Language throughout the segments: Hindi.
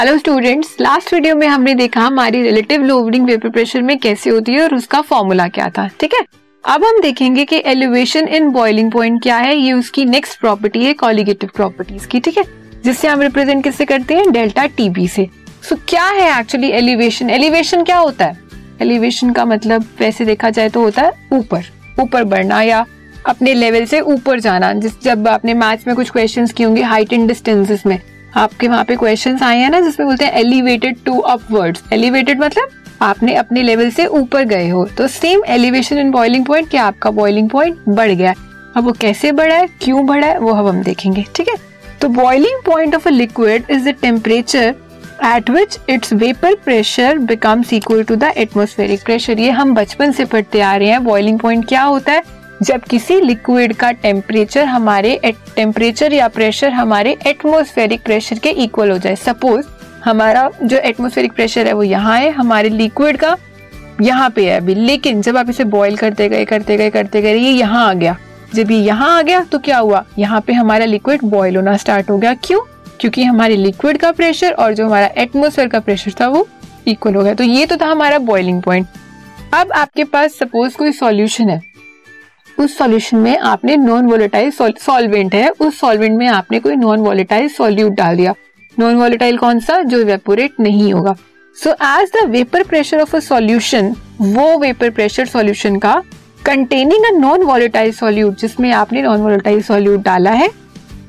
हेलो स्टूडेंट्स लास्ट वीडियो में हमने देखा हमारी रिलेटिव लोडिंग वेपर प्रेशर में कैसे होती है और उसका फॉर्मूला क्या था ठीक है? अब हम देखेंगे कि एलिवेशन इन बॉइलिंग पॉइंट क्या है ये उसकी नेक्स्ट प्रॉपर्टी है कॉलिगेटिव प्रॉपर्टीज़ की ठीक है? जिससे हम रिप्रेजेंट किससे करते हैं? डेल्टा टीबी से सो। So, क्या है एक्चुअली एलिवेशन एलिवेशन क्या होता है? एलिवेशन का मतलब वैसे देखा जाए तो होता है ऊपर। ऊपर बढ़ना या अपने लेवल से ऊपर जाना। जिस जब आपने मैथ्स में कुछ क्वेश्चंस किए होंगे हाइट एंड डिस्टेंसेस में। आपके वहाँ पे क्वेश्चन आए हैं ना जिसमें बोलते हैं एलिवेटेड टू अपवर्ड्स एलिवेटेड मतलब आपने अपने लेवल से ऊपर गए हो। तो same elevation in boiling point क्या आपका बॉइलिंग पॉइंट बढ़ गया। अब वो कैसे बढ़ा है, क्यों बढ़ा है, वो अब हम देखेंगे, ठीक है? तो boiling point of a liquid is the temperature at which its vapour pressure becomes equal to the atmospheric pressure ये हम बचपन से पढ़ते आ रहे हैं। बॉइलिंग पॉइंट क्या होता है? जब किसी लिक्विड का टेम्परेचर हमारे टेम्परेचर या प्रेशर हमारे एटमोस्फेरिक प्रेशर के इक्वल हो जाए। सपोज़ हमारा जो एटमोस्फेरिक प्रेशर है वो यहाँ है, हमारे लिक्विड का यहाँ पे है अभी। लेकिन जब आप इसे बॉईल करते गए करते गए करते गए, ये यहाँ आ गया। जब ये यहाँ आ गया तो क्या हुआ? यहाँ पे हमारा लिक्विड बॉईल होना स्टार्ट हो गया। क्यों? क्योंकि हमारे लिक्विड का प्रेशर और जो हमारा एटमोसफेयर का प्रेशर था वो इक्वल हो गया। तो ये तो था हमारा बॉइलिंग पॉइंट अब आपके पास सपोज़ कोई सॉल्यूशन है। उस सॉल्यूशन में आपने नॉन वोलेटाइल सॉल्वेंट है। उस सॉल्वेंट में आपने कोई नॉन वोलेटाइल सॉल्यूट डाल दिया। नॉन वोलेटाइल कौन सा? जो वेपोरेट नहीं होगा। So as the vapour pressure of a solution वो वेपर प्रेशर सॉल्यूशन का containing a non volatile solute जिसमें आपने नॉन वोलेटाइल सॉल्यूट डाला है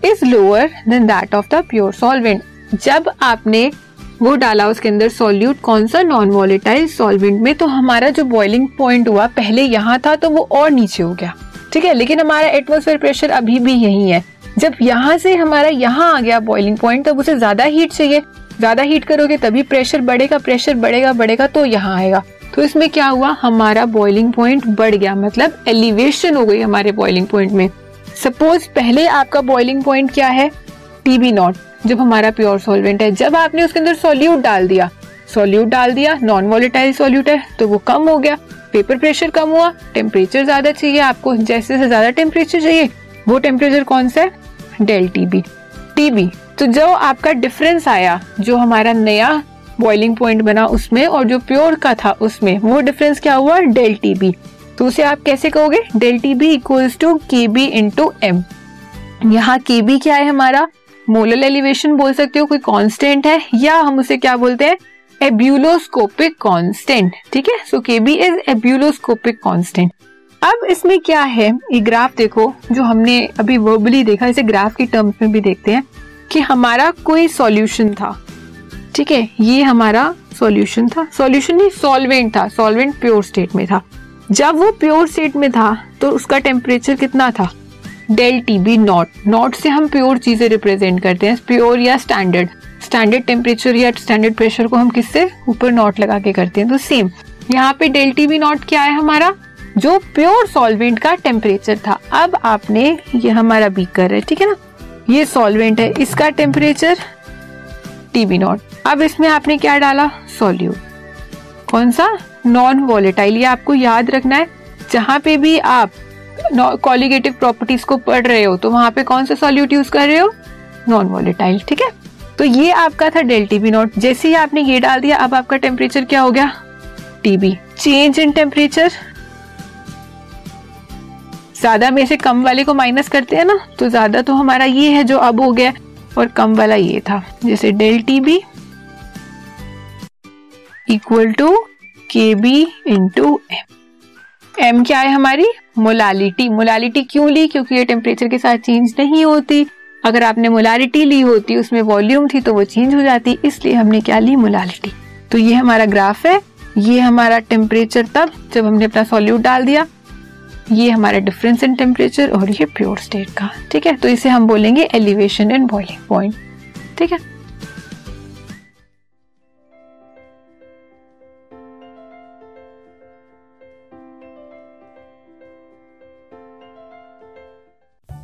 is lower than that of the pure solvent जब आपने वो डाला उसके अंदर सॉल्यूट कौन सा नॉन वॉलेटाइल सॉल्वेंट में तो हमारा जो बॉइलिंग पॉइंट हुआ, पहले यहाँ था तो वो और नीचे हो गया। ठीक है? लेकिन हमारा एटमोसफेयर प्रेशर अभी भी यही है। जब यहाँ से हमारा यहाँ आ गया बॉइलिंग पॉइंट तब उसे ज़्यादा हीट चाहिए। ज़्यादा हीट करोगे, तभी प्रेशर बढ़ेगा प्रेशर बढ़ेगा बढ़ेगा तो यहाँ आएगा। तो इसमें क्या हुआ? हमारा बॉइलिंग पॉइंट बढ़ गया। मतलब एलिवेशन हो गई हमारे बॉइलिंग पॉइंट में। सपोज़ पहले आपका बॉइलिंग पॉइंट क्या है? टीबी नॉट जब हमारा प्योर सॉल्वेंट है, जब आपने उसके अंदर सॉल्यूट डाल दिया। सॉल्यूट डाल दिया नॉन वॉलेटाइल सॉल्यूट है तो वो कम हो गया। पेपर प्रेशर कम हुआ टेम्परेचर ज़्यादा चाहिए आपको, जैसे से ज़्यादा टेम्परेचर चाहिए, वो टेम्परेचर कौन सा है? डेल टीबी टीबी तो जो आपका डिफरेंस आया, जो हमारा नया बॉइलिंग पॉइंट बना उसमें और जो प्योर का था उसमें, वो डिफरेंस क्या हुआ? डेल टीबी तो उसे आप कैसे कहोगे? Del T B equals to K B into M यहाँ के बी क्या है हमारा? मोलर एलिवेशन बोल सकते हो, कोई कांस्टेंट है, या हम उसे क्या बोलते हैं? एब्यूलोस्कोपिक कांस्टेंट ठीक है? सो के बी इज़ एब्यूलोस्कोपिक कांस्टेंट अब इसमें क्या है? ये ग्राफ देखो, जो हमने अभी वर्बली देखा, इसे ग्राफ की टर्म्स में भी देखते हैं, कि हमारा कोई सॉल्यूशन था। ठीक है? ये हमारा सॉल्यूशन था। सॉल्यूशन नहीं सॉल्वेंट था। सॉल्वेंट प्योर स्टेट में था। जब वो प्योर स्टेट में था तो उसका टेम्परेचर कितना था? Del T B naught naught से हम प्योर चीज़ें रिप्रेजेंट करते हैं प्योर या स्टैंडर्ड स्टैंडर्ड टेम्परेचर या स्टैंडर्ड प्रेशर को हम किससे? ऊपर नॉट लगा के करते हैं तो सेम यहाँ पे डेल टी बी नॉट क्या है हमारा? जो प्योर सॉल्वेंट का टेम्परेचर था. अब आपने ये हमारा बीकर है, ठीक है ना? ये सॉल्वेंट है, इसका टेम्परेचर टी बी नॉट अब इसमें आपने क्या डाला? सॉल्यूट कौन सा? नॉन वॉलेटाइल ये आपको याद रखना है, जहाँ पे भी आप कॉलिगेटिव प्रॉपर्टीज़ को पढ़ रहे हो तो वहाँ पे कौन सा सॉल्यूट यूज़ कर रहे हो? नॉन वॉलेटाइल ठीक है? तो ये आपका था डेल टीबी नॉट जैसे ही आपने ये डाल दिया, अब आपका टेम्परेचर क्या हो गया? टीबी चेंज इन टेम्परेचर ज़्यादा में से कम वाले को माइनस करते हैं ना तो ज़्यादा तो हमारा ये है जो अब हो गया, और कम वाला ये था. जैसे del T B equal to K B into M M क्या है हमारी? मोलालिटी मोलालिटी क्यों ली? क्योंकि ये टेम्परेचर के साथ चेंज नहीं होती। अगर आपने मोलालिटी ली होती, उसमें वॉल्यूम थी तो वो चेंज हो जाती। इसलिए हमने क्या ली? मोलालिटी तो ये हमारा ग्राफ है। ये हमारा टेम्परेचर तब जब हमने अपना सॉल्यूट डाल दिया। ये हमारा डिफरेंस इन टेम्परेचर और ये प्योर स्टेट का। ठीक है? तो इसे हम बोलेंगे एलिवेशन इन बॉइलिंग पॉइंट ठीक है?